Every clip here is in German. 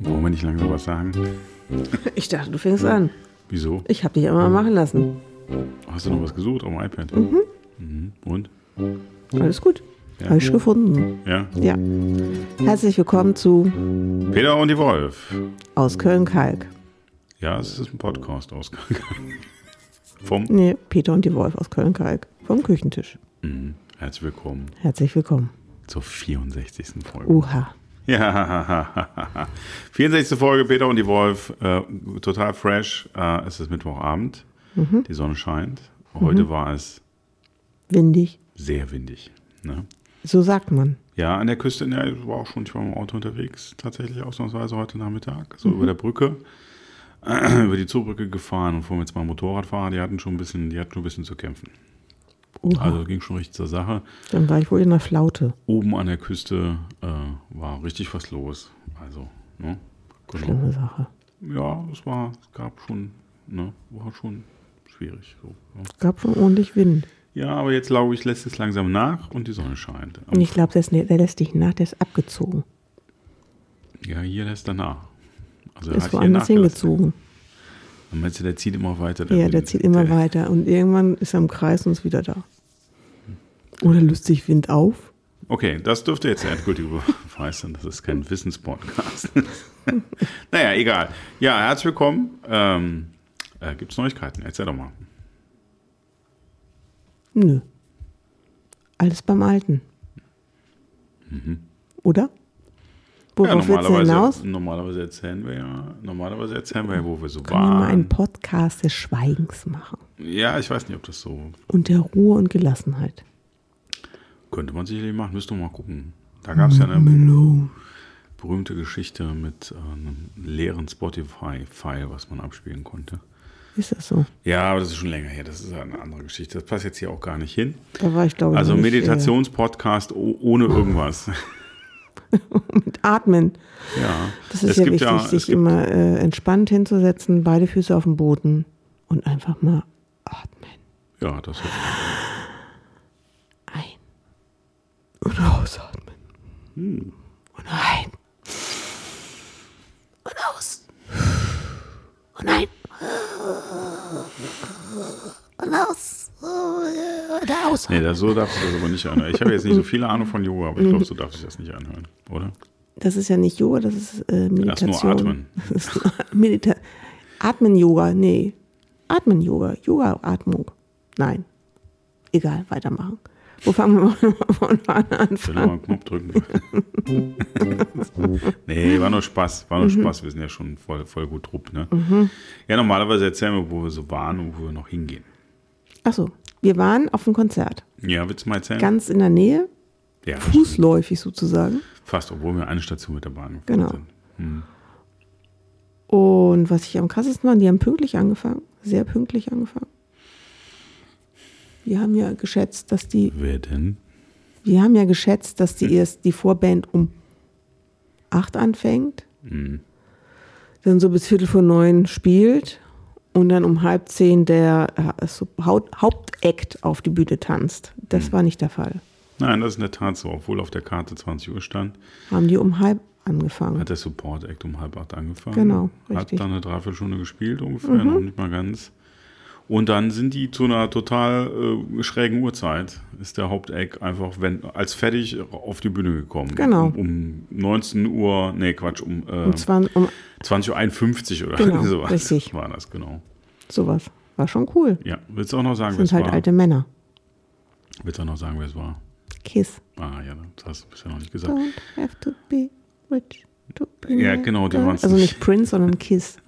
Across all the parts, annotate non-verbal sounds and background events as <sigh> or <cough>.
Wollen wir nicht langsam was sagen? Ich dachte, du fängst an. Wieso? Ich habe dich immer machen lassen. Hast du noch was gesucht auf dem iPad? Mhm. Und? Alles gut. Ja. Habe ich gefunden. Ja. Ja. Herzlich willkommen zu Peter und die Wolf. Aus Köln-Kalk. Ja, es ist ein Podcast aus. Vom. Nee, Peter und die Wolf aus Köln-Kalk. Vom Küchentisch. Mhm. Herzlich willkommen Herzlich willkommen. zur 64. Folge. Uha. Ja, <laughs> 64. Folge Peter und die Wolf. Äh, total fresh. Äh, es ist Mittwochabend. Die Sonne scheint. Heute war es Windig. sehr windig. Ne? So sagt man. Ja, an der Küste, ne, ich war auch schon, ich war mit dem Auto unterwegs, tatsächlich ausnahmsweise heute Nachmittag, so über der Brücke, <clears throat> über die Zoobrücke gefahren und vor mir jetzt mal Motorradfahrer, die hatten schon ein bisschen, die hatten schon ein bisschen zu kämpfen. Uha. Also ging schon richtig zur Sache. Dann war ich wohl in der Flaute. Oben an der Küste äh, war richtig was los. Also, ne? Genau. Schlimme Sache. Ja, es war, es gab schon, ne, war schon schwierig. So, ja. Es gab schon ordentlich Wind. ja, aber jetzt glaube ich, lässt es langsam nach und die Sonne scheint. Und ich glaube, der, der lässt dich nach, der ist abgezogen. Ja, hier lässt er nach. Also Der ist woanders hingezogen. Und meinst du, der zieht immer weiter? Ja, der Wind? zieht immer Der- weiter. Und irgendwann ist er im Kreis und ist wieder da. Oder löst sich Wind auf. Okay, das dürfte jetzt endgültig <laughs> beweisen sein. Das ist kein <laughs> Wissenspodcast. naja, egal. Ja, herzlich willkommen. Ähm, äh, Gibt es Neuigkeiten? Erzähl doch mal. Nö. Alles beim Alten. Oder? Mhm. Ja, Worauf hinaus? normalerweise, normalerweise erzählen wir ja, normalerweise erzählen wir ja, wo wir so Können wir mal einen waren. Podcast des Schweigens machen. Ja, ich weiß nicht, ob das so Und der Ruhe und Gelassenheit. könnte man sicherlich machen. Müsst du mal gucken. Da gab es ja eine Mellow. berühmte Geschichte mit äh, einem leeren Spotify-File, was man abspielen konnte. Ist das so? Ja, aber das ist schon länger her. Das ist eine andere Geschichte. Das passt jetzt hier auch gar nicht hin. Da war ich, glaube ich, Also nicht, Meditationspodcast oh- ohne irgendwas. Äh, <laughs> <laughs> mit Atmen. ja. Das ist es ja wichtig, ja, sich immer äh, entspannt hinzusetzen, beide Füße auf dem Boden und einfach mal atmen. ja, das ist, Ein. Und ausatmen. Hm. Und ein. Und aus. Und ein. Und aus. Aus. nee, das, so darfst du das aber nicht anhören. Ich habe jetzt nicht so viele Ahnung von Yoga, aber ich glaube, so darf ich das nicht anhören, oder? Das ist ja nicht Yoga, das ist äh, Das ist Meditation. nur Atmen. <laughs> Das ist nur Medita Atmen-Yoga, nee. Atmen-Yoga, Yoga-Atmung. Nein. Egal, weitermachen. Wo fangen wir mal <laughs> von vorne an? Ich mal einen Knopf drücken? <laughs> nee, war nur Spaß. War nur Mhm. Spaß. Wir sind ja schon voll, voll gut drupp, ne? Ja, normalerweise erzählen wir, wo wir so waren und wo wir noch hingehen. Achso, wir waren auf einem Konzert. Ja, willst du mal erzählen? Ganz in der Nähe, ja, fußläufig sozusagen. fast, obwohl wir eine Station mit der Bahn gefahren Genau. sind. Hm. Und was ich am krassesten war, die haben pünktlich angefangen. Sehr pünktlich angefangen. Wir haben ja geschätzt, dass die, Wer denn? wir haben ja geschätzt, dass die erst die Vorband um acht anfängt, Hm. dann so bis Viertel vor neun spielt und dann um halb zehn der äh, Hauptakt auf die Bühne tanzt. Das war nicht der Fall. Nein, das ist in der Tat so. Obwohl auf der Karte 20 Uhr stand, Haben die um halb angefangen. hat der Support Act um halb acht angefangen. Genau, Hat richtig. Mhm. dann eine Dreiviertelstunde gespielt ungefähr, noch nicht mal ganz. Und dann sind die zu einer total äh, schrägen Uhrzeit, ist der Haupteck einfach wenn, als fertig auf die Bühne gekommen. Genau. Um, um 19 Uhr, nee Quatsch, um, äh, zwar um 20.51 Uhr oder Genau, sowas richtig. war das, genau. Sowas. War schon cool. Ja, willst du auch noch sagen, wer es sind halt war? alte Männer. Willst du auch noch sagen, wer es war? Kiss. Ah ja, das hast du bisher noch nicht gesagt. Don't have to be rich to be Ja, genau, die girl. waren's Also nicht. nicht Prince, sondern Kiss. <laughs>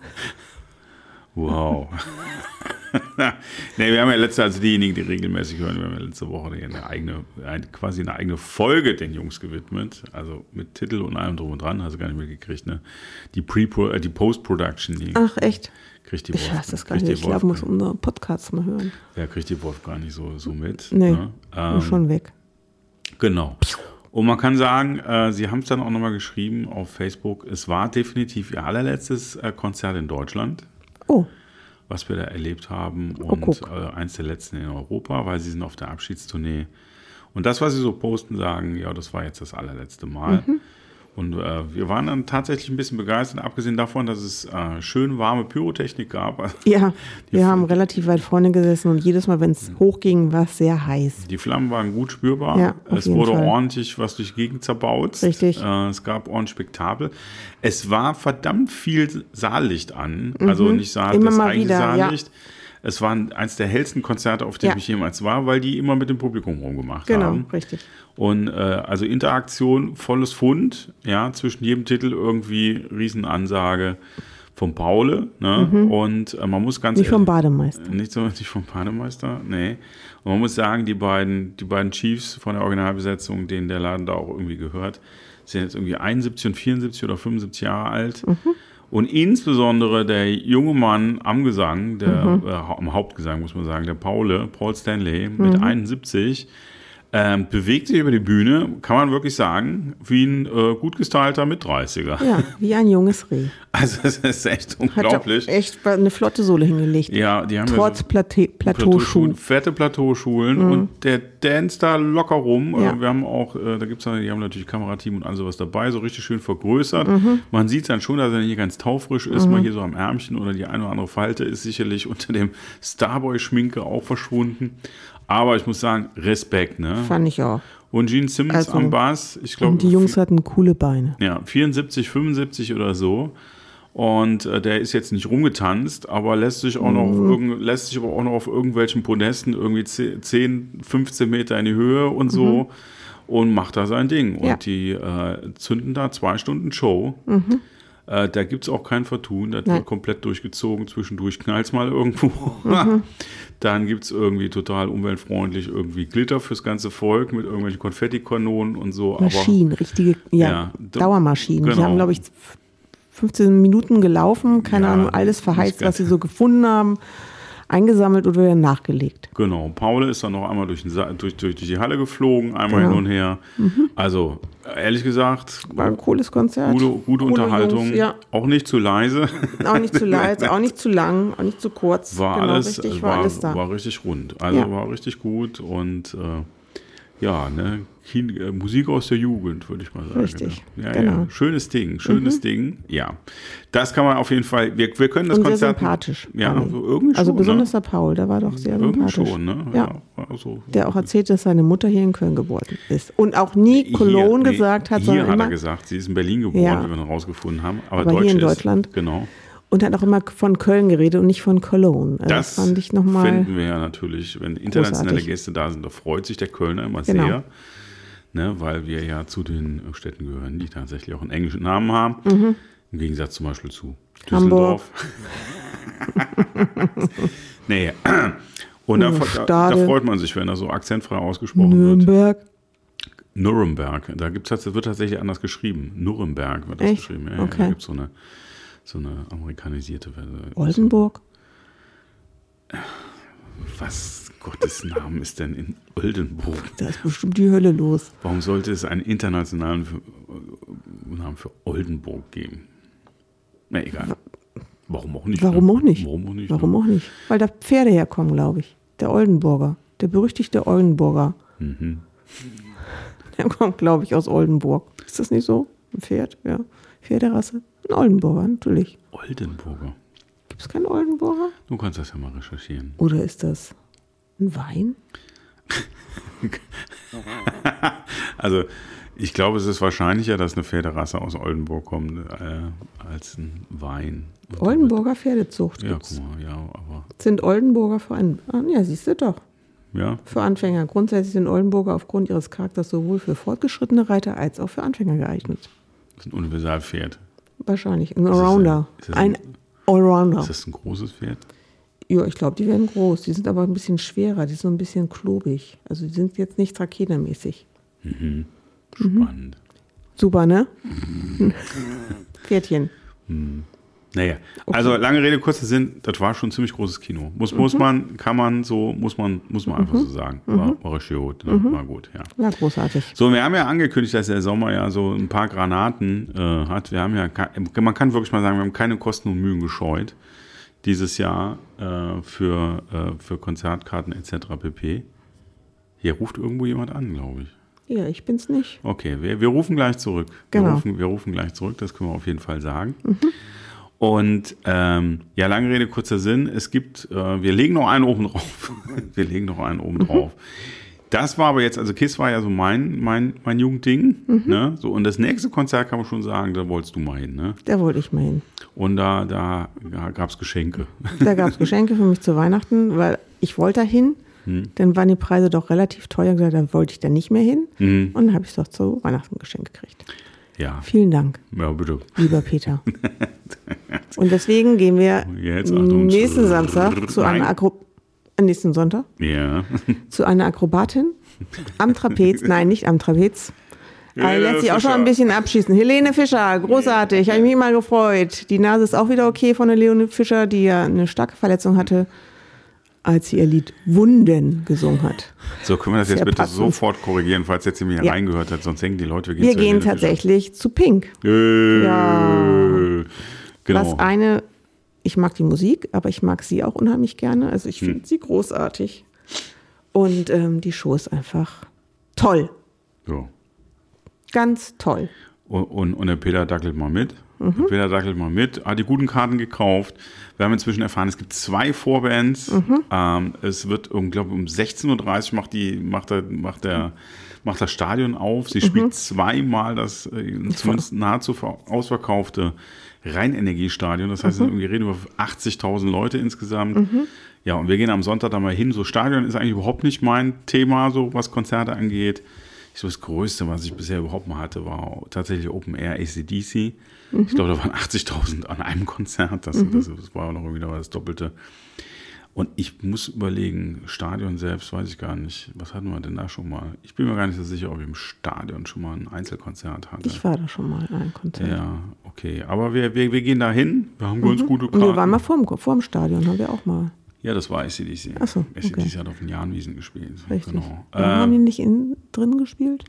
Wow. <laughs> <laughs> nee, wir haben ja letzte, also diejenigen, die regelmäßig hören, wir haben ja letzte Woche eine eigene, eine, quasi eine eigene Folge den Jungs gewidmet. Also mit Titel und allem drum und dran, hast du gar nicht mitgekriegt, ne? Die, Pre äh, die Post-Production, die Ach, echt? kriegt die Ich Wolf. weiß das gar nicht. Ich glaube, muss unsere Podcasts mal hören. Ja, kriegt die Wolf gar nicht so, so mit. Nee, Ne? Ähm, schon weg. Genau. Und man kann sagen, äh, sie haben es dann auch nochmal geschrieben auf Facebook, es war definitiv ihr allerletztes äh, Konzert in Deutschland. Oh, was wir da erlebt haben Oh, und guck. äh, eins der letzten in Europa, weil sie sind auf der Abschiedstournee. Und das, was sie so posten, sagen, ja, das war jetzt das allerletzte Mal. Mhm. Und äh, wir waren dann tatsächlich ein bisschen begeistert, abgesehen davon, dass es äh, schön warme Pyrotechnik gab. <laughs> ja. Die Wir haben relativ weit vorne gesessen und jedes Mal, wenn es hochging, war es sehr heiß. Die Flammen waren gut spürbar. Ja, es wurde Fall. ordentlich was durch die Gegend zerbaut. Richtig. Äh, es gab ordentlich Spektakel. Es war verdammt viel Saallicht an. Also nicht Saal, Mhm. Immer das eigentliche wieder, ja. Es war eins der hellsten Konzerte, auf denen Ja. ich jemals war, weil die immer mit dem Publikum rumgemacht Genau, haben. richtig. Und äh, also Interaktion, volles Fund, ja, zwischen jedem Titel irgendwie Riesenansage vom Paule. Ne? Und äh, man muss ganz Mhm. Nicht vom Bademeister. nicht so <laughs> nicht vom Bademeister, nee. Und man muss sagen, die beiden, die beiden Chiefs von der Originalbesetzung, denen der Laden da auch irgendwie gehört, sind jetzt irgendwie 71 und 74 oder 75 Jahre alt. Und insbesondere der junge Mann am Gesang, der, äh, am Hauptgesang muss man sagen, der Paule, Paul Stanley mit 71, ähm, bewegt sich über die Bühne, kann man wirklich sagen, wie ein äh, gut gestylter Mit-30er. Ja, wie ein junges Reh. Also das ist echt Hat unglaublich. auch echt eine flotte Sohle hingelegt. Ja, die haben ja Trotz so Plate Plateauschuh. fette Plateauschulen und der dance da locker rum. Ja. Äh, Wir haben auch, äh, da gibt's ja, die haben natürlich Kamerateam und all sowas dabei, so richtig schön vergrößert. Mhm. Man sieht dann schon, dass er nicht ganz taufrisch ist, mal hier so am Ärmchen oder die eine oder andere Falte ist sicherlich <laughs> unter dem Starboy-Schminke auch verschwunden. Aber ich muss sagen, Respekt, ne? Fand ich auch. Und Gene Simmons Also, am Bass, ich glaube, Und die Jungs hatten coole Beine. ja, 74, 75 oder so. Und äh, der ist jetzt nicht rumgetanzt, aber lässt sich auch noch auf Mhm. irgend, lässt sich aber auch noch auf irgendwelchen Podesten irgendwie 10, 15 Meter in die Höhe und so und macht da sein Ding. Und Mhm. Ja. die äh, zünden da zwei Stunden Show. Äh, da gibt es auch kein Vertun, das. Nein. wird komplett durchgezogen. Zwischendurch knallt mal irgendwo. <laughs> Mhm. Dann gibt es irgendwie total umweltfreundlich irgendwie Glitter fürs ganze Volk mit irgendwelchen Konfettikanonen und so. Aber Maschinen, richtige ja, Ja, Dauermaschinen. Die genau. haben, glaube ich, 15 Minuten gelaufen, keine Ja, Ahnung, alles verheizt, was sie so gefunden haben, eingesammelt oder wieder nachgelegt. Genau, Paul ist dann noch einmal durch, durch, durch die Halle geflogen, einmal Genau. hin und her. Also, ehrlich gesagt, War ein cooles Konzert. gute, gute Coole Unterhaltung. Jungs, ja. Auch nicht zu leise. <laughs> Auch nicht zu leid, auch nicht zu lang, auch nicht zu kurz. War genau, alles, richtig, war, war alles da. war richtig rund. Also Ja. war richtig gut und äh, ja, ne, Kin äh, Musik aus der Jugend, würde ich mal sagen. Richtig, ja, genau. ja. Schönes Ding, schönes Ding. Ja, das kann man auf jeden Fall. Wir, wir können das Und sehr Konzert. sympathisch. Ja, fand ich. so irgendwie also schon. besonders ne? der Paul, der war doch sehr Irgendwie sympathisch. schon, ne? Ja. also, Der auch erzählt, dass seine Mutter hier in Köln geboren ist. Und auch nie Cologne Hier, gesagt hat, Hier sondern hat immer. er gesagt, sie ist in Berlin geboren, Ja. wie wir dann rausgefunden haben. Aber, Aber hier in ist, Deutschland. Genau. Und hat auch immer von Köln geredet und nicht von Cologne. Also Das fand ich nochmal. finden wir ja natürlich, wenn internationale großartig. Gäste da sind, da freut sich der Kölner immer Genau. sehr. Ne, weil wir ja zu den Städten gehören, die tatsächlich auch einen englischen Namen haben. Im Gegensatz zum Beispiel zu Mhm. Düsseldorf. <laughs> nee. Und da, da, da Stade. freut man sich, wenn er so akzentfrei ausgesprochen wird. Nürnberg. Nürnberg, da gibt's, das wird tatsächlich anders geschrieben. Nürnberg wird das Echt? geschrieben. Ja, ja, Okay. Da gibt es so eine, so eine amerikanisierte Version. Oldenburg. Was Gottes Namen ist denn in Oldenburg? Da ist bestimmt die Hölle los. Warum sollte es einen internationalen äh, Namen für Oldenburg geben? Na egal. Warum auch nicht? Warum ne? auch nicht? Warum auch nicht? Warum auch nicht? Weil da Pferde herkommen, glaube ich. Der Oldenburger. Der berüchtigte Oldenburger. Mhm. Der kommt, glaube ich, aus Oldenburg. Ist das nicht so? Ein Pferd, ja. Pferderasse. Ein Oldenburger, natürlich. Oldenburger. Gibt es keinen Oldenburger? Du kannst das ja mal recherchieren. Oder ist das ein Wein? <laughs> Also, ich glaube, es ist wahrscheinlicher, dass eine Pferderasse aus Oldenburg kommt, äh, als ein Wein. Und Oldenburger Pferdezucht Ja, gibt's. guck mal, ja, aber. Sind Oldenburger für an ah, Ja, siehst du doch. Ja, Für Anfänger. Grundsätzlich sind Oldenburger aufgrund ihres Charakters sowohl für fortgeschrittene Reiter als auch für Anfänger geeignet. das ist ein Universalpferd. Wahrscheinlich. Ein das ein- Allrounder. ist das Ein ein- Allrounder. Ist das ein großes Pferd? Ja, ich glaube, die werden groß. Die sind aber ein bisschen schwerer. Die sind so ein bisschen klobig. Also die sind jetzt nicht raketermäßig. Spannend. Super, ne? <laughs> Pferdchen. Naja, also lange Rede, kurzer Sinn, das war schon ein ziemlich großes Kino. Muss, muss man, kann man so, muss man, muss man einfach so sagen. War, war richtig gut, ne? war gut, ja. War großartig. So, wir haben ja angekündigt, dass der Sommer ja so ein paar Granaten äh, hat. Wir haben ja, man kann wirklich mal sagen, wir haben keine Kosten und Mühen gescheut dieses Jahr äh, für, äh, für Konzertkarten etc. pp. Hier ruft irgendwo jemand an, glaube ich. Ja, ich bin's nicht. Okay, wir, wir rufen gleich zurück. Genau. Wir, rufen, wir rufen gleich zurück, das können wir auf jeden Fall sagen. Und ähm, ja, lange Rede, kurzer Sinn. Es gibt, äh, wir legen noch einen oben drauf. <laughs> wir legen noch einen oben drauf. Das war aber jetzt, also Kiss war ja so mein, mein, mein Jugendding. Ne? So, und das nächste Konzert kann man schon sagen, da wolltest du mal hin. Ne? Da wollte ich mal hin. Und da, da ja, gab es Geschenke. Da gab es <laughs> Geschenke für mich zu Weihnachten, weil ich wollte da hin. Dann waren die Preise doch relativ teuer. Gesagt, da wollte ich da nicht mehr hin. Und dann habe ich es doch zu Weihnachten geschenkt gekriegt. Ja, Vielen Dank, ja bitte. lieber Peter. <laughs> Und deswegen gehen wir Jetzt, Achtung. nächsten Samstag zu einer Akro äh, nächsten Sonntag Ja. <laughs> zu einer Akrobatin am Trapez. <laughs> Nein, nicht am Trapez. Helene lässt sich auch schon Fischer. ein bisschen abschießen. Helene Fischer, großartig, habe ich mich mal gefreut. Die Nase ist auch wieder okay von der Helene Fischer, die ja eine starke Verletzung hatte, als sie ihr Lied Wunden gesungen hat. So, können wir das jetzt Sehr bitte passend. sofort korrigieren, falls jetzt jemand hier Ja. reingehört hat, sonst denken die Leute, wir gehen Wir gehen Helene Fischer. tatsächlich zu Pink. Äh, Ja. Genau. Was eine, ich mag die Musik, aber ich mag sie auch unheimlich gerne. Also Hm. ich finde sie großartig. Und ähm, die Show ist einfach toll. so. Ganz toll. Und, und, und der Peter dackelt mal mit. Mhm. Der Peter dackelt mal mit, hat die guten Karten gekauft. Wir haben inzwischen erfahren, es gibt zwei Vorbands. Mhm. Ähm, es wird, um, glaube um 16.30 Uhr macht, die, macht, der, macht, der, macht das Stadion auf. Mhm. Sie spielt zweimal das äh, zumindest nahezu ver- ausverkaufte Rheinenergiestadion. Das heißt, Mhm. wir reden über 80.000 Leute insgesamt. Ja, und wir gehen am Sonntag da mal hin. So Stadion ist eigentlich überhaupt nicht mein Thema, so was Konzerte angeht. Ich so das Größte, was ich bisher überhaupt mal hatte, war tatsächlich Open Air ACDC. Ich glaube, da waren 80.000 an einem Konzert. Das, das, das war auch noch irgendwie das Doppelte. Und ich muss überlegen, Stadion selbst, weiß ich gar nicht. Was hatten wir denn da schon mal? Ich bin mir gar nicht so sicher, ob ich im Stadion schon mal ein Einzelkonzert hatte. Ich war da schon mal in einem Konzert. ja, okay. Aber wir, wir, wir gehen da hin. Wir haben ganz gute Und Karten. wir waren mal vorm, vorm Stadion, haben wir auch mal. Ja, das war ACDC. Ach so, ACDC okay. hat auf den Jahnwiesen gespielt. Richtig. Genau. Warum haben die Ähm, nicht in, drin gespielt?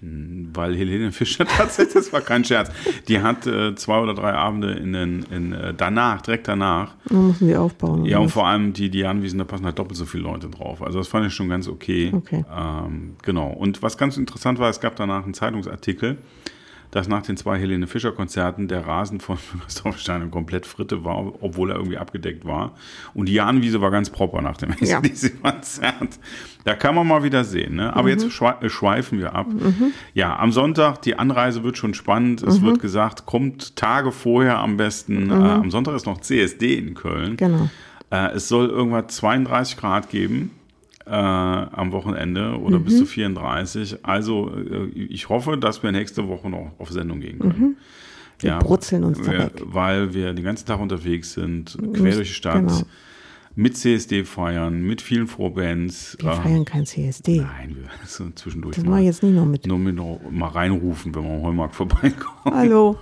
weil Helene Fischer <laughs> tatsächlich, das war kein Scherz, die hat äh, zwei oder drei Abende in den, in, äh, danach, direkt danach, Dann mussten die aufbauen. Ja, und was? vor allem die, die Anwiesen, da passen halt doppelt so viele Leute drauf. Also das fand ich schon ganz okay. Okay. Ähm, genau. Und was ganz interessant war, es gab danach einen Zeitungsartikel, dass nach den zwei Helene Fischer Konzerten der Rasen von <laughs> Christoph Stein komplett Fritte war, obwohl er irgendwie abgedeckt war. Und die Jahnwiese war ganz proper nach dem <laughs> Ja. ACDC-Konzert. Da kann man mal wieder sehen. Ne? Aber jetzt schwe äh, schweifen wir ab. Ja, am Sonntag, die Anreise wird schon spannend. Es wird gesagt, kommt Tage vorher am besten. Äh, am Sonntag ist noch CSD in Köln. Genau. Äh, es soll irgendwas 32 Grad geben äh, am Wochenende oder bis zu 34. Also äh, ich hoffe, dass wir nächste Woche noch auf Sendung gehen können. Wir brutzeln uns da weg. Weil wir den ganzen Tag unterwegs sind, quer durch die Stadt, Genau. mit CSD feiern, mit vielen Vorbands. Wir Äh, feiern kein CSD. Nein, wir <laughs> so zwischendurch Das mache ich jetzt nicht noch mit. nur mit noch mal reinrufen, wenn wir am Heumarkt vorbeikommen. Hallo.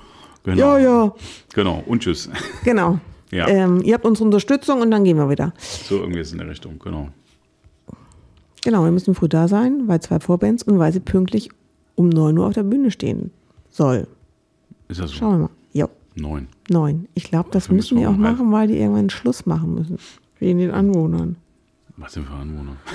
Genau. Ja, ja. Genau. Und tschüss. Genau. <laughs> Ja. Ähm, ihr habt unsere Unterstützung und dann gehen wir wieder. So irgendwie ist in der Richtung. Genau. Genau, wir müssen früh da sein, weil zwei Vorbands und weil sie pünktlich um 9 Uhr auf der Bühne stehen soll. Ist das so? Schauen wir mal. Jo, Neun. neun. Ich glaube, das Dafür müssen wir auch machen, weil die irgendwann Schluss machen müssen. Wegen den Anwohnern. Was sind für Anwohner? <laughs>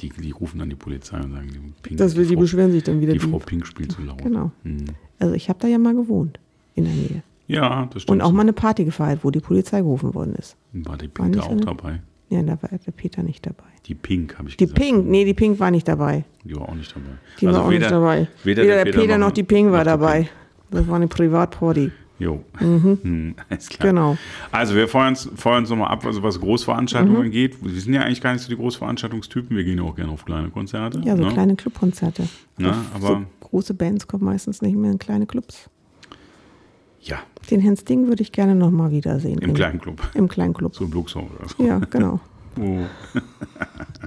Die, die rufen dann die Polizei und sagen, die, Pink, Das will, die Frau, beschweren sich dann wieder. die Die Frau Pink spielt zu laut. Genau. Hm. Also ich habe da ja mal gewohnt in der Nähe. Ja, das stimmt. Und auch mal eine Party gefeiert, wo die Polizei gerufen worden ist. War die War Pink da nicht auch so dabei? Ja, da war der Peter nicht dabei. Die Pink, habe ich Die gesagt. Pink, nee, die Pink war nicht dabei. Die war auch nicht dabei. Die war auch nicht dabei. Weder, der, Peter, noch die Pink war die dabei. Pink. Das war eine Privatparty. Jo. <laughs> Hm, alles klar. Genau. Also wir feuern uns, feuern uns nochmal ab, also was Großveranstaltungen angeht. Wir sind ja eigentlich gar nicht so die Großveranstaltungstypen. Wir gehen ja auch gerne auf kleine Konzerte. Ja, so ne? kleine Clubkonzerte. Ja, aber- so große Bands kommen meistens nicht mehr in kleine Clubs. Ja, Den Herrn Sting würde ich gerne nochmal wiedersehen. im In- kleinen Club. Im kleinen Club. So im Luxor oder so. Ja, genau. <laughs> Oh.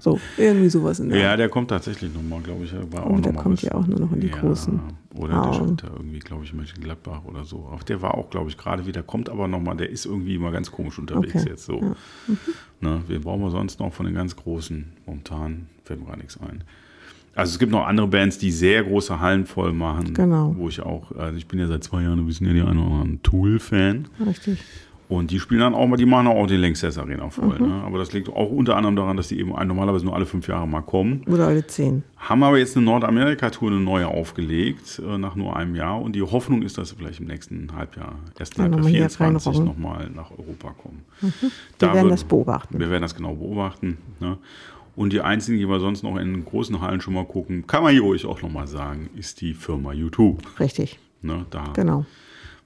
So, irgendwie sowas in der Ja, der kommt tatsächlich nochmal, glaube ich. War auch Oh, der noch kommt ja auch nur noch in die ja, großen Oder der spielt da irgendwie, glaube ich, Mönchengladbach oder so. Auch der war auch, glaube ich, gerade wieder, kommt aber nochmal, der ist irgendwie immer ganz komisch unterwegs Okay, jetzt so. ja. Mhm. Ne, wen brauchen wir sonst noch von den ganz Großen? Momentan fällt mir gar nichts ein. Also es gibt noch andere Bands, die sehr große Hallen voll machen. Genau. Wo ich auch, also ich bin ja seit zwei Jahren ein bisschen ja die eine oder anderen Tool-Fan. Richtig. Und die spielen dann auch mal, die machen auch die Lanxess Arena voll. Mhm. Ne? Aber das liegt auch unter anderem daran, dass die eben normalerweise nur alle fünf Jahre mal kommen. Oder alle zehn. Haben aber jetzt eine Nordamerika-Tour, eine neue aufgelegt, äh, nach nur einem Jahr. Und die Hoffnung ist, dass sie vielleicht im nächsten Halbjahr, ersten Halbjahr nochmal hier 24 reinrocken. nochmal nach Europa kommen. Wir Da werden das beobachten. Wir werden das genau beobachten. Ne? Und die einzigen, die wir sonst noch in großen Hallen schon mal gucken, kann man hier ruhig auch nochmal sagen, ist die Firma YouTube. Richtig. Ne? Da Genau.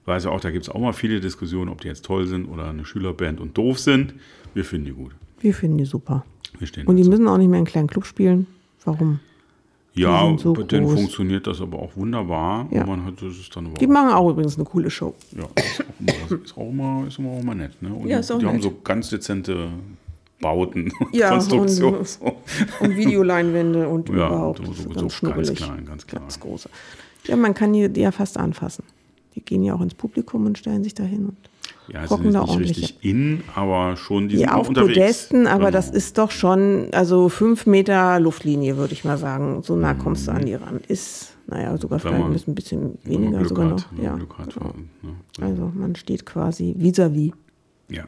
weiß ich auch, da gibt es auch mal viele Diskussionen, ob die jetzt toll sind oder eine Schülerband und doof sind. Wir finden die gut. Wir finden die super. Wir stehen Und die dazu. müssen auch nicht mehr in kleinen Club spielen. Warum? Ja, so bei denen groß. funktioniert das aber auch wunderbar. Ja. Hat, Die machen auch übrigens eine coole Show. Ja, ist auch immer, ist auch immer, ist auch immer nett. Ne? Und Ja, die, die haben so ganz dezente Bauten und Ja, Konstruktionen. und- <laughs> so. Und Videoleinwände und Ja, überhaupt. so- so- Das ist so ganz ganz klein, ganz klein. Ganz große. Ja, man kann die, die ja fast anfassen. Die gehen ja auch ins Publikum und stellen sich da hin. Und Ja, Rocken da nicht ordentlich. richtig in, aber schon, die auch auf unterwegs. Podesten, aber Genau. das ist doch schon, also fünf Meter Luftlinie, würde ich mal sagen. So nah kommst du an die ran. Ist, naja, sogar vielleicht man- ein bisschen, Wenn weniger sogar hat, noch. wenn Ja, genau. Also man steht quasi vis-à-vis ja.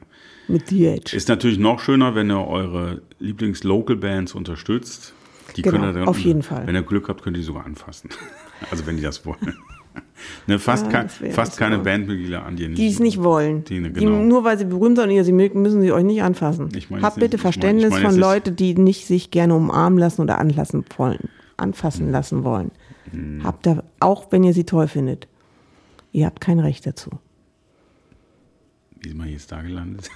mit The Edge. Ist natürlich noch schöner, wenn ihr eure Lieblings-Local-Bands unterstützt. Die Genau, könnt ihr dann, auf jeden Fall. Wenn ihr Glück habt, könnt ihr die sogar anfassen. <laughs> Also wenn die das wollen. <laughs> ne, fast Ja, kein, fast keine. Bandmitglieder an dir Die es nicht wollen. Die, ne, Die, genau. nur weil sie berühmt sind und ihr sie mögen, müssen sie euch nicht anfassen. Ich meine Habt jetzt nicht- bitte ich meine- ich Verständnis meine von Leuten, die nicht sich gerne umarmen lassen oder anlassen wollen, anfassen lassen wollen. Hm. Habt da, auch wenn ihr sie toll findet. Ihr habt kein Recht dazu. Wie ist man jetzt da gelandet?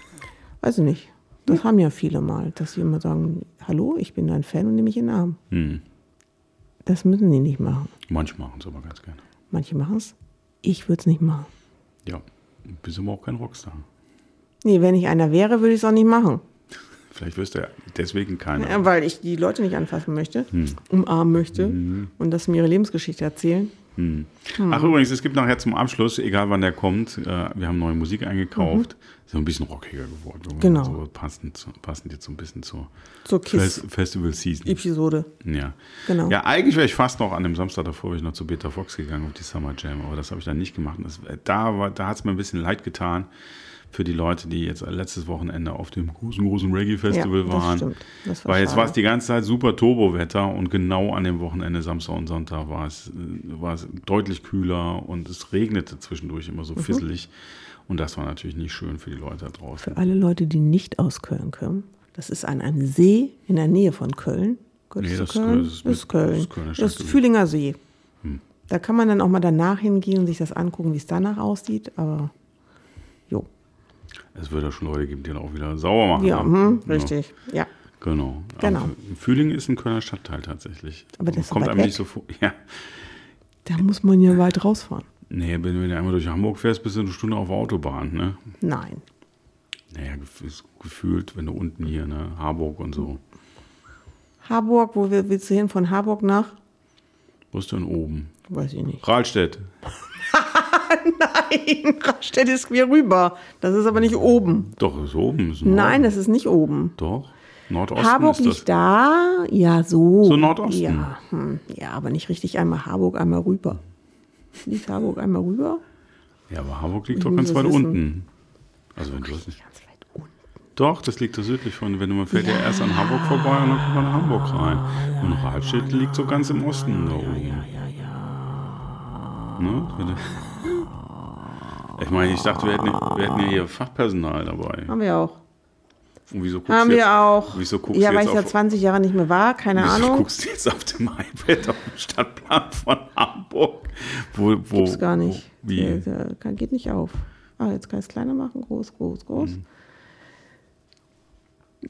Weiß ich nicht. Das haben ja viele mal, dass sie immer sagen, hallo, ich bin dein Fan und nehme mich in den Arm. Hm. Das müssen die nicht machen. Manche machen es aber ganz gerne. Manche machen es. Ich würde es nicht machen. Ja, du bist aber auch kein Rockstar. Nee, wenn ich einer wäre, würde ich es auch nicht machen. <laughs> Vielleicht wirst du ja deswegen keiner. Ja, weil ich die Leute nicht anfassen möchte, Hm. umarmen möchte und dass sie mir ihre Lebensgeschichte erzählen. Ach übrigens, es gibt nachher zum Abschluss, egal wann der kommt, äh, wir haben neue Musik eingekauft. Ist so ein bisschen rockiger geworden. Mhm. Genau. So passend, passend jetzt so ein bisschen zur Zur Fes Festival Season. KISS-Episode. Ja. Genau. Ja, eigentlich wäre ich fast noch an dem Samstag davor wäre ich noch zu Beta Fox gegangen auf die Summer Jam, aber das habe ich dann nicht gemacht. Das, da war, da hat es mir ein bisschen leid getan für die Leute, die jetzt letztes Wochenende auf dem großen, großen Reggae-Festival Ja, waren. stimmt. Das war Weil jetzt schade. war es die ganze Zeit super Turbowetter und genau an dem Wochenende, Samstag und Sonntag, war es, war es deutlich kühler und es regnete zwischendurch immer Mhm. so fisselig. Und das war natürlich nicht schön für die Leute da draußen. Für alle Leute, die nicht aus Köln kommen, das ist an einem See in der Nähe von Köln. Gehört Nee, das- Köln? das ist Das ist mit- Köln. das ist Kölner Das ist. Fühlinger See. Da kann man dann auch mal danach hingehen und sich das angucken, wie es danach aussieht. Aber. Es wird ja schon Leute geben, die dann auch wieder sauer machen. Ja, hm, Ja. richtig. Ja. Genau. Genau. Fühling ist ein Kölner Stadtteil tatsächlich. Aber das kommt einem weg. nicht so vor. <laughs> Ja. Da muss man ja weit rausfahren. Nee, wenn du einmal durch Hamburg fährst, bist du eine Stunde auf der Autobahn, ne? Nein. Naja, ist gefühlt, wenn du unten hier, ne, Harburg und so. Harburg, wo will- willst du hin? Von Harburg nach? Wo ist denn oben? Weiß ich nicht. Rahlstedt. <laughs> <laughs> Nein, Rastatt ist quer rüber. Das ist aber nicht oben. Doch, ist oben. Ist Nein, das ist nicht oben. Doch. Nordosten Harburg ist das. liegt da, ja, so. So Nordosten. Ja, hm, ja, aber nicht richtig einmal Harburg, einmal rüber. Liegt Harburg einmal rüber? Ja, aber Harburg liegt Ich doch ganz weit wissen. unten. Also wenn du das nicht. Ganz weit unten. Doch, das liegt da südlich von. Wenn du man fährt ja. erst an Hamburg vorbei und dann kommt man nach Hamburg rein. und Rahlstedt liegt so ganz im Osten da oben. Ja, ja. Ne? Ich meine, ich dachte, wir hätten, wir hätten ja hier Fachpersonal dabei. Haben wir auch. Und wieso guckst Haben du wir jetzt, auch. Wieso guckst ja, du weil ich ja auf, 20 Jahre nicht mehr war, keine wieso Ahnung. guckst du jetzt auf dem iPad auf den Stadtplan von Hamburg? Wo, wo, Gibt's gar nicht. Wo, wie? Kann, geht nicht auf. Ah, jetzt kann ich es kleiner machen. Groß, groß, groß. Mhm.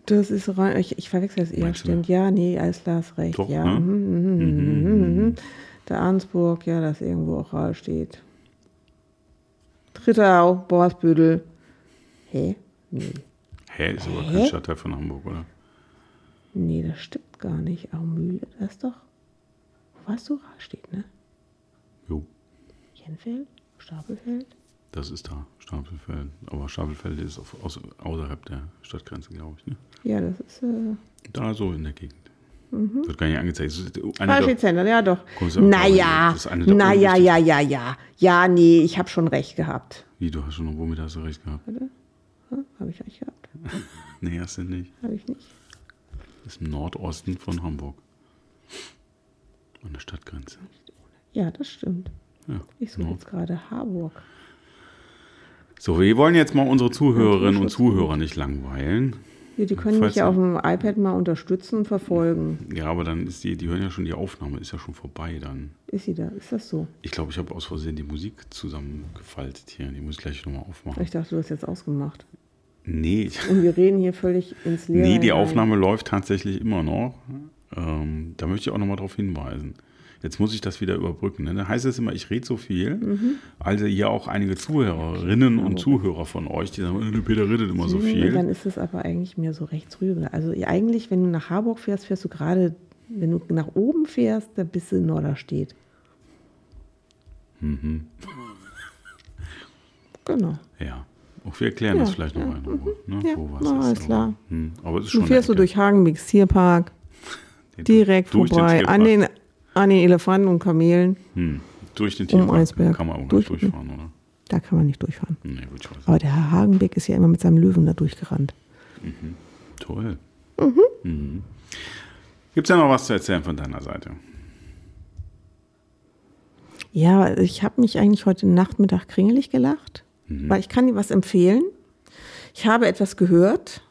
Das ist rein. Ich, ich verwechsel es eher. Meinst? Stimmt. Ja, nee, alles klar, hast recht. Doch, ja. ne? mhm, mhm, mhm, mhm, mhm. Der Arnsburg, ja, das irgendwo auch steht. Rittau, Borsbüttel. Hä? Nee. Hä, ist aber Hä? kein Stadtteil von Hamburg, oder? Nee, das stimmt gar nicht. Aumühle, das ist doch. Wo warst du? Steht, ne? Jo, Jenfeld? Stapelfeld? das ist da, Stapelfeld. Aber Stapelfeld ist auf, außerhalb der Stadtgrenze, glaube ich. Ne? Ja, das ist. Äh, Da so in der Gegend. Mhm. Wird gar nicht angezeigt. Das ist eine der- Fahrschulzentrum, ja doch. Naja, naja, ja, ja, ja. Ja, nee, ich habe schon recht gehabt. Wie, du hast schon, womit hast du recht gehabt? Habe ich recht gehabt? <laughs> Nee, hast du nicht. Habe ich nicht. Das ist im Nordosten von Hamburg. An der Stadtgrenze. Ja, das stimmt. Ja, Ich suche jetzt gerade Harburg. So, wir wollen jetzt mal unsere Zuhörerinnen und Zuhörer nicht langweilen. Ja, die können mich ja auf dem iPad mal unterstützen und verfolgen. Ja, aber dann ist die, die hören ja schon, die Aufnahme ist ja schon vorbei dann. Ist sie da? Ist das so? Ich glaube, ich habe aus Versehen die Musik zusammengefaltet hier. Die muss ich gleich nochmal aufmachen. Ich dachte, du hast jetzt ausgemacht. Nee, Und wir reden hier völlig ins Leere. nee, die hinein. Aufnahme läuft tatsächlich immer noch. Ähm, da möchte ich auch nochmal darauf hinweisen. Jetzt muss ich das wieder überbrücken. Ne? Da heißt es immer, ich rede so viel. Mhm. Also hier auch einige Zuhörerinnen und Zuhörer von euch, die sagen, äh, der Peter redet immer so Nee, Dann viel. ist es aber eigentlich mehr so rechts rüber. Also eigentlich, wenn du nach Harburg fährst, fährst du gerade, wenn du nach oben fährst, da bist du in Norderstedt. Mhm. <laughs> Genau. Ja. Auch wir erklären Ja, das vielleicht noch ja, einmal. Ne? Ja, Wo was na, ist. alles aber, klar. Hm, aber es ist Du schon fährst eine durch Hagenbecks Tierpark, <laughs> Ecke. direkt durch den vorbei, Tierpark. an den, an den Elefanten und Kamelen. Hm. Durch den Um Tierpark Eisberg. kann man auch Durch- nicht durchfahren, oder? Da kann man nicht durchfahren. Nee, weiß. Aber der Herr Hagenbeck ist ja immer mit seinem Löwen da durchgerannt. Toll. Mhm. Gibt es ja noch was zu erzählen von deiner Seite? Ja, ich habe mich eigentlich heute Nachmittag kringelig gelacht, weil ich kann dir was empfehlen. Ich habe etwas gehört.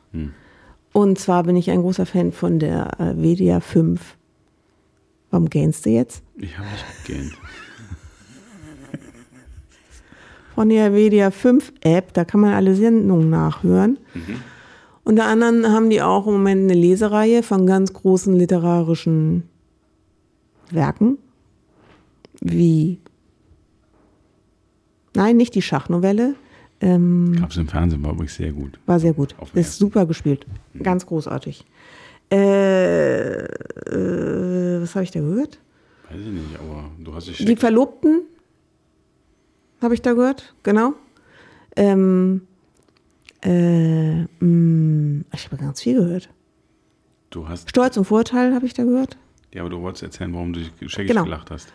Und zwar bin ich ein großer Fan von der äh, WDR 5. Warum gähnst du jetzt? Ich habe nicht gegähnt. <laughs> Von der WDR 5 App, da kann man alle Sendungen nachhören. Unter anderem haben die auch im Moment eine Lesereihe von ganz großen literarischen Werken, wie, nein, nicht die Schachnovelle, ähm, Gab es im Fernsehen, war übrigens sehr gut. war sehr gut. Ist super gespielt. Ganz großartig. Äh, äh, was habe ich da gehört? Weiß ich nicht, aber du hast dich Die Verlobten habe ich da gehört, genau. Ähm, äh, mh, ich habe ganz viel gehört. Du hast, Stolz und Vorurteil habe ich da gehört. ja, aber du wolltest erzählen, warum du dich scheckig Genau. gelacht hast.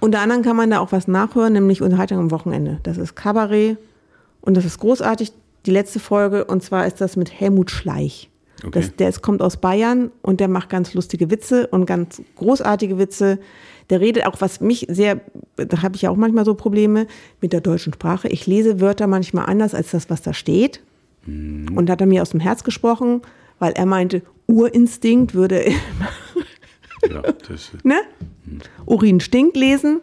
Unter anderem kann man da auch was nachhören, nämlich Unterhaltung am Wochenende. Das ist Kabarett und das ist großartig. Die letzte Folge und zwar ist das mit Helmut Schleich. Okay. Das, der ist, kommt aus Bayern und der macht ganz lustige Witze und ganz großartige Witze. Der redet auch, was mich sehr, da habe ich ja auch manchmal so Probleme mit der deutschen Sprache. Ich lese Wörter manchmal anders als das, was da steht. Und da hat er mir aus dem Herz gesprochen, weil er meinte, Urinstinkt würde <laughs> Ja, das, ne? Urin stinkt lesen.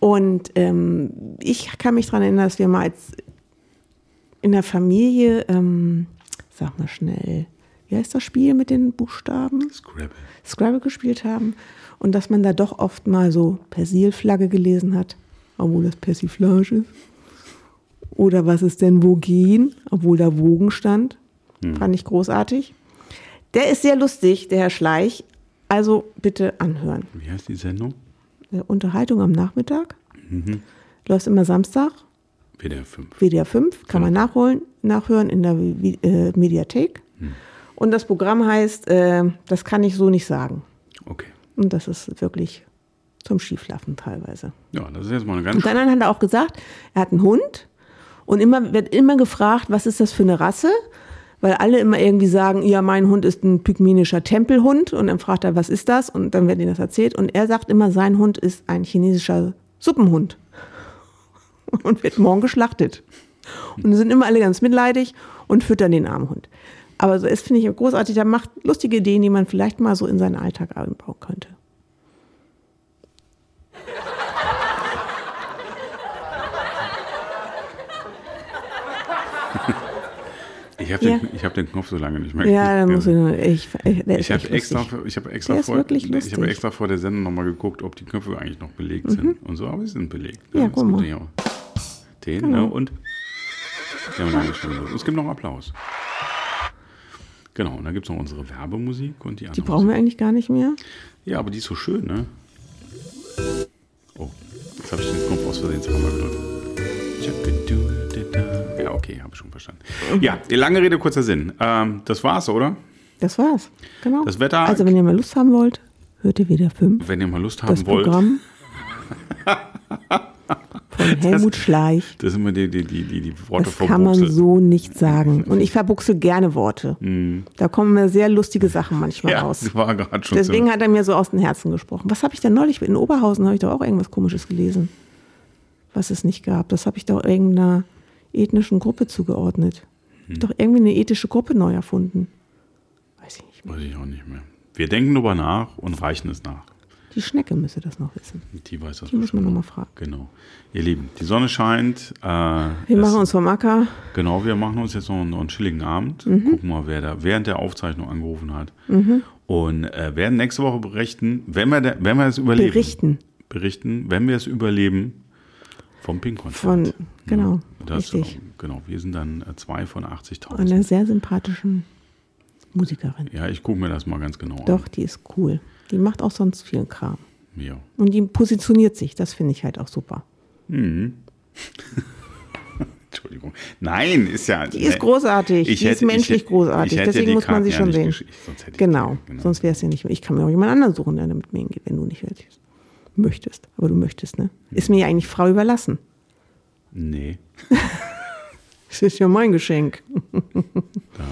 Und ähm, ich kann mich daran erinnern, dass wir mal als in der Familie, ähm, sag mal schnell, wie heißt das Spiel mit den Buchstaben? Scrabble. Scrabble gespielt haben. Und dass man da doch oft mal so Persilflagge gelesen hat, obwohl das Persiflage ist. Oder was ist denn Wogen, obwohl da Wogen stand. Fand ich großartig. Der ist sehr lustig, der Herr Schleich. Also bitte anhören. Wie heißt die Sendung? Äh, Unterhaltung am Nachmittag. Läuft immer Samstag, WDR 5. WDR 5, kann man nachholen, nachhören in der äh, Mediathek. Und das Programm heißt, äh, das kann ich so nicht sagen. Okay. Und das ist wirklich zum Schieflaffen teilweise. Ja, das ist jetzt mal eine ganz Und dann hat er auch gesagt, er hat einen Hund und immer wird immer gefragt, was ist das für eine Rasse? Weil alle immer irgendwie sagen, ja, mein Hund ist ein pygmänischer Tempelhund. Und dann fragt er, was ist das? Und dann wird ihm das erzählt. Und er sagt immer, sein Hund ist ein chinesischer Suppenhund. <laughs> Und wird morgen geschlachtet. Und dann sind immer alle ganz mitleidig und füttern den armen Hund. Aber so ist, finde ich, großartig. Der macht lustige Ideen, die man vielleicht mal so in seinen Alltag einbauen könnte. <laughs> Ich habe Ja. den, ich hab den Knopf so lange nicht mehr Ja, dann muss ich, gedrückt. nur- ich, ich, habe extra, ich habe extra, Der vor, ich lustig. extra vor der Sendung nochmal geguckt, ob die Knöpfe eigentlich noch belegt sind und so, aber sie sind belegt. Mhm. Ja, Es guck mal. Den, Genau. ne? Und ja, es gibt noch einen Applaus. Genau, und dann gibt es noch unsere Werbemusik und die Die andere. brauchen wir eigentlich gar nicht mehr. Ja, aber die ist so schön, ne? Oh, jetzt habe ich den Knopf aus Versehen zweimal gedrückt. Ja, okay, habe ich schon verstanden. Ja, die lange Rede, kurzer Sinn. Ähm, das war's, oder? Das war's. Genau. Das Wetter- Also, wenn ihr mal Lust haben wollt, hört ihr wieder fünf. Wenn ihr mal Lust haben Das wollt. Programm <laughs> von Helmut Schleich. Das sind immer die, die, die, die, die Worte Das kann man so nicht sagen. Und ich verbuchsel gerne Worte. Da kommen mir sehr lustige Sachen manchmal Ja, raus. das war gerade schon Deswegen hat er mir so aus dem Herzen gesprochen. Was habe ich denn neulich? In Oberhausen habe ich doch auch irgendwas Komisches gelesen, was es nicht gab. Das habe ich doch irgendeiner ethnischen Gruppe zugeordnet. Hm. Doch irgendwie eine ethische Gruppe neu erfunden. Weiß ich nicht mehr. Weiß ich auch nicht mehr. Wir denken darüber nach und reichen es nach. Die Schnecke müsste das noch wissen. Die weiß das Die muss man noch. nochmal fragen. Genau. Ihr Lieben, die Sonne scheint. Äh, Wir machen uns vom Acker. Genau, wir machen uns jetzt noch einen, noch einen chilligen Abend. Mhm. Gucken mal, wer da während der Aufzeichnung angerufen hat. Und äh, werden nächste Woche berichten, wenn wir, da, wenn wir es überleben. Berichten. Berichten, wenn wir es überleben, vom Pink-Konzert. Von, genau, Das, richtig. Genau, wir sind dann äh, zwei von 80.000. Einer sehr sympathischen Musikerin. Ja, ich gucke mir das mal ganz genau Doch, die ist cool. Die macht auch sonst viel Kram. Ja. Und die positioniert sich. Das finde ich halt auch super. <laughs> Entschuldigung. Nein, ist ja. Die ist großartig. Ich die hätte- ist menschlich ich, großartig. Ich Deswegen muss man Karten sie ja schon sehen. Sonst hätte ich Genau. die- Sonst wäre es ja nicht. Ich kann mir auch jemand anderen suchen, der mit mir hingeht, wenn du nicht willst. möchtest. Aber du möchtest, ne? Ist mir ja eigentlich Frau überlassen. Nee, <laughs> Das ist ja mein Geschenk. da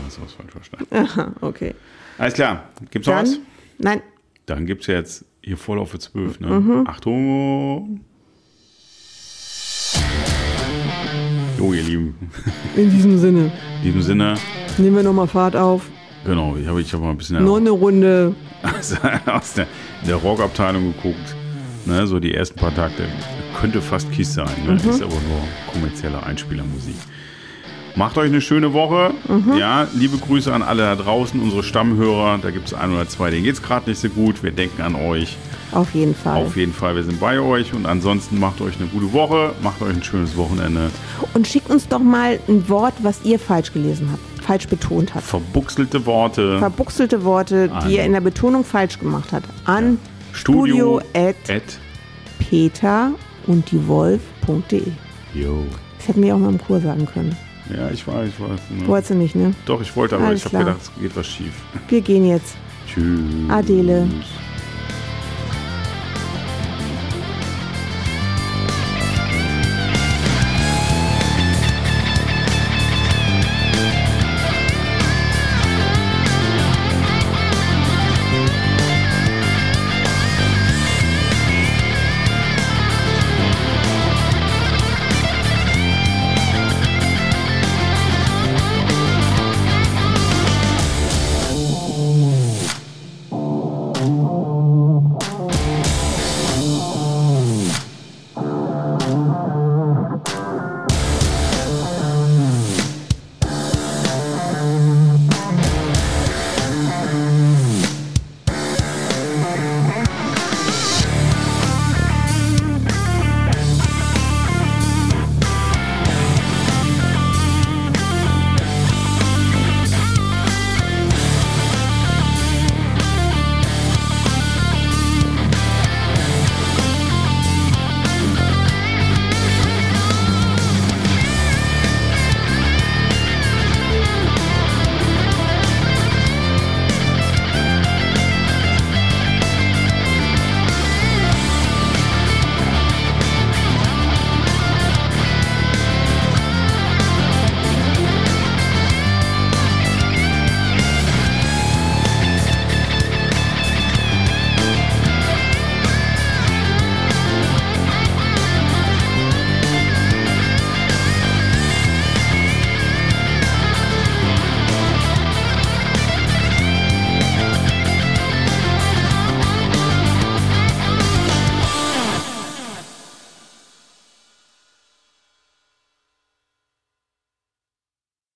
hast du was falsch verstanden. Okay. Alles klar. Gibt's noch Dann, was? nein, Dann gibt es jetzt hier Vorlauf für 12. Ne? Mhm. Achtung! Jo, ihr Lieben. in diesem Sinne. In diesem Sinne, Nehmen wir nochmal Fahrt auf. genau, ich habe ich hab mal ein bisschen Noch eine Runde. aus, aus der, der Rockabteilung geguckt. Ne, so die ersten paar Takte. Könnte fast Kies sein, ne? Mhm. ist aber nur kommerzielle Einspielermusik. Macht euch eine schöne Woche. Mhm. Ja, liebe Grüße an alle da draußen, unsere Stammhörer. Da gibt es ein oder zwei, denen geht es gerade nicht so gut. Wir denken an euch. Auf jeden Fall. Auf jeden Fall, wir sind bei euch. Und ansonsten macht euch eine gute Woche. Macht euch ein schönes Wochenende. Und schickt uns doch mal ein Wort, was ihr falsch gelesen habt, falsch betont habt. Verbuchselte Worte. Verbuchselte Worte, An- die ihr in der Betonung falsch gemacht habt. An Studio studio at at peter und die Wolf.de. Jo. Das hätten wir auch mal im Chor sagen können. Ja, ich weiß, ich weiß. Ne? Wolltest du nicht, ne? Doch, ich wollte, aber Alles ich habe gedacht, es geht was schief. Wir gehen jetzt. Tschüss. Adele.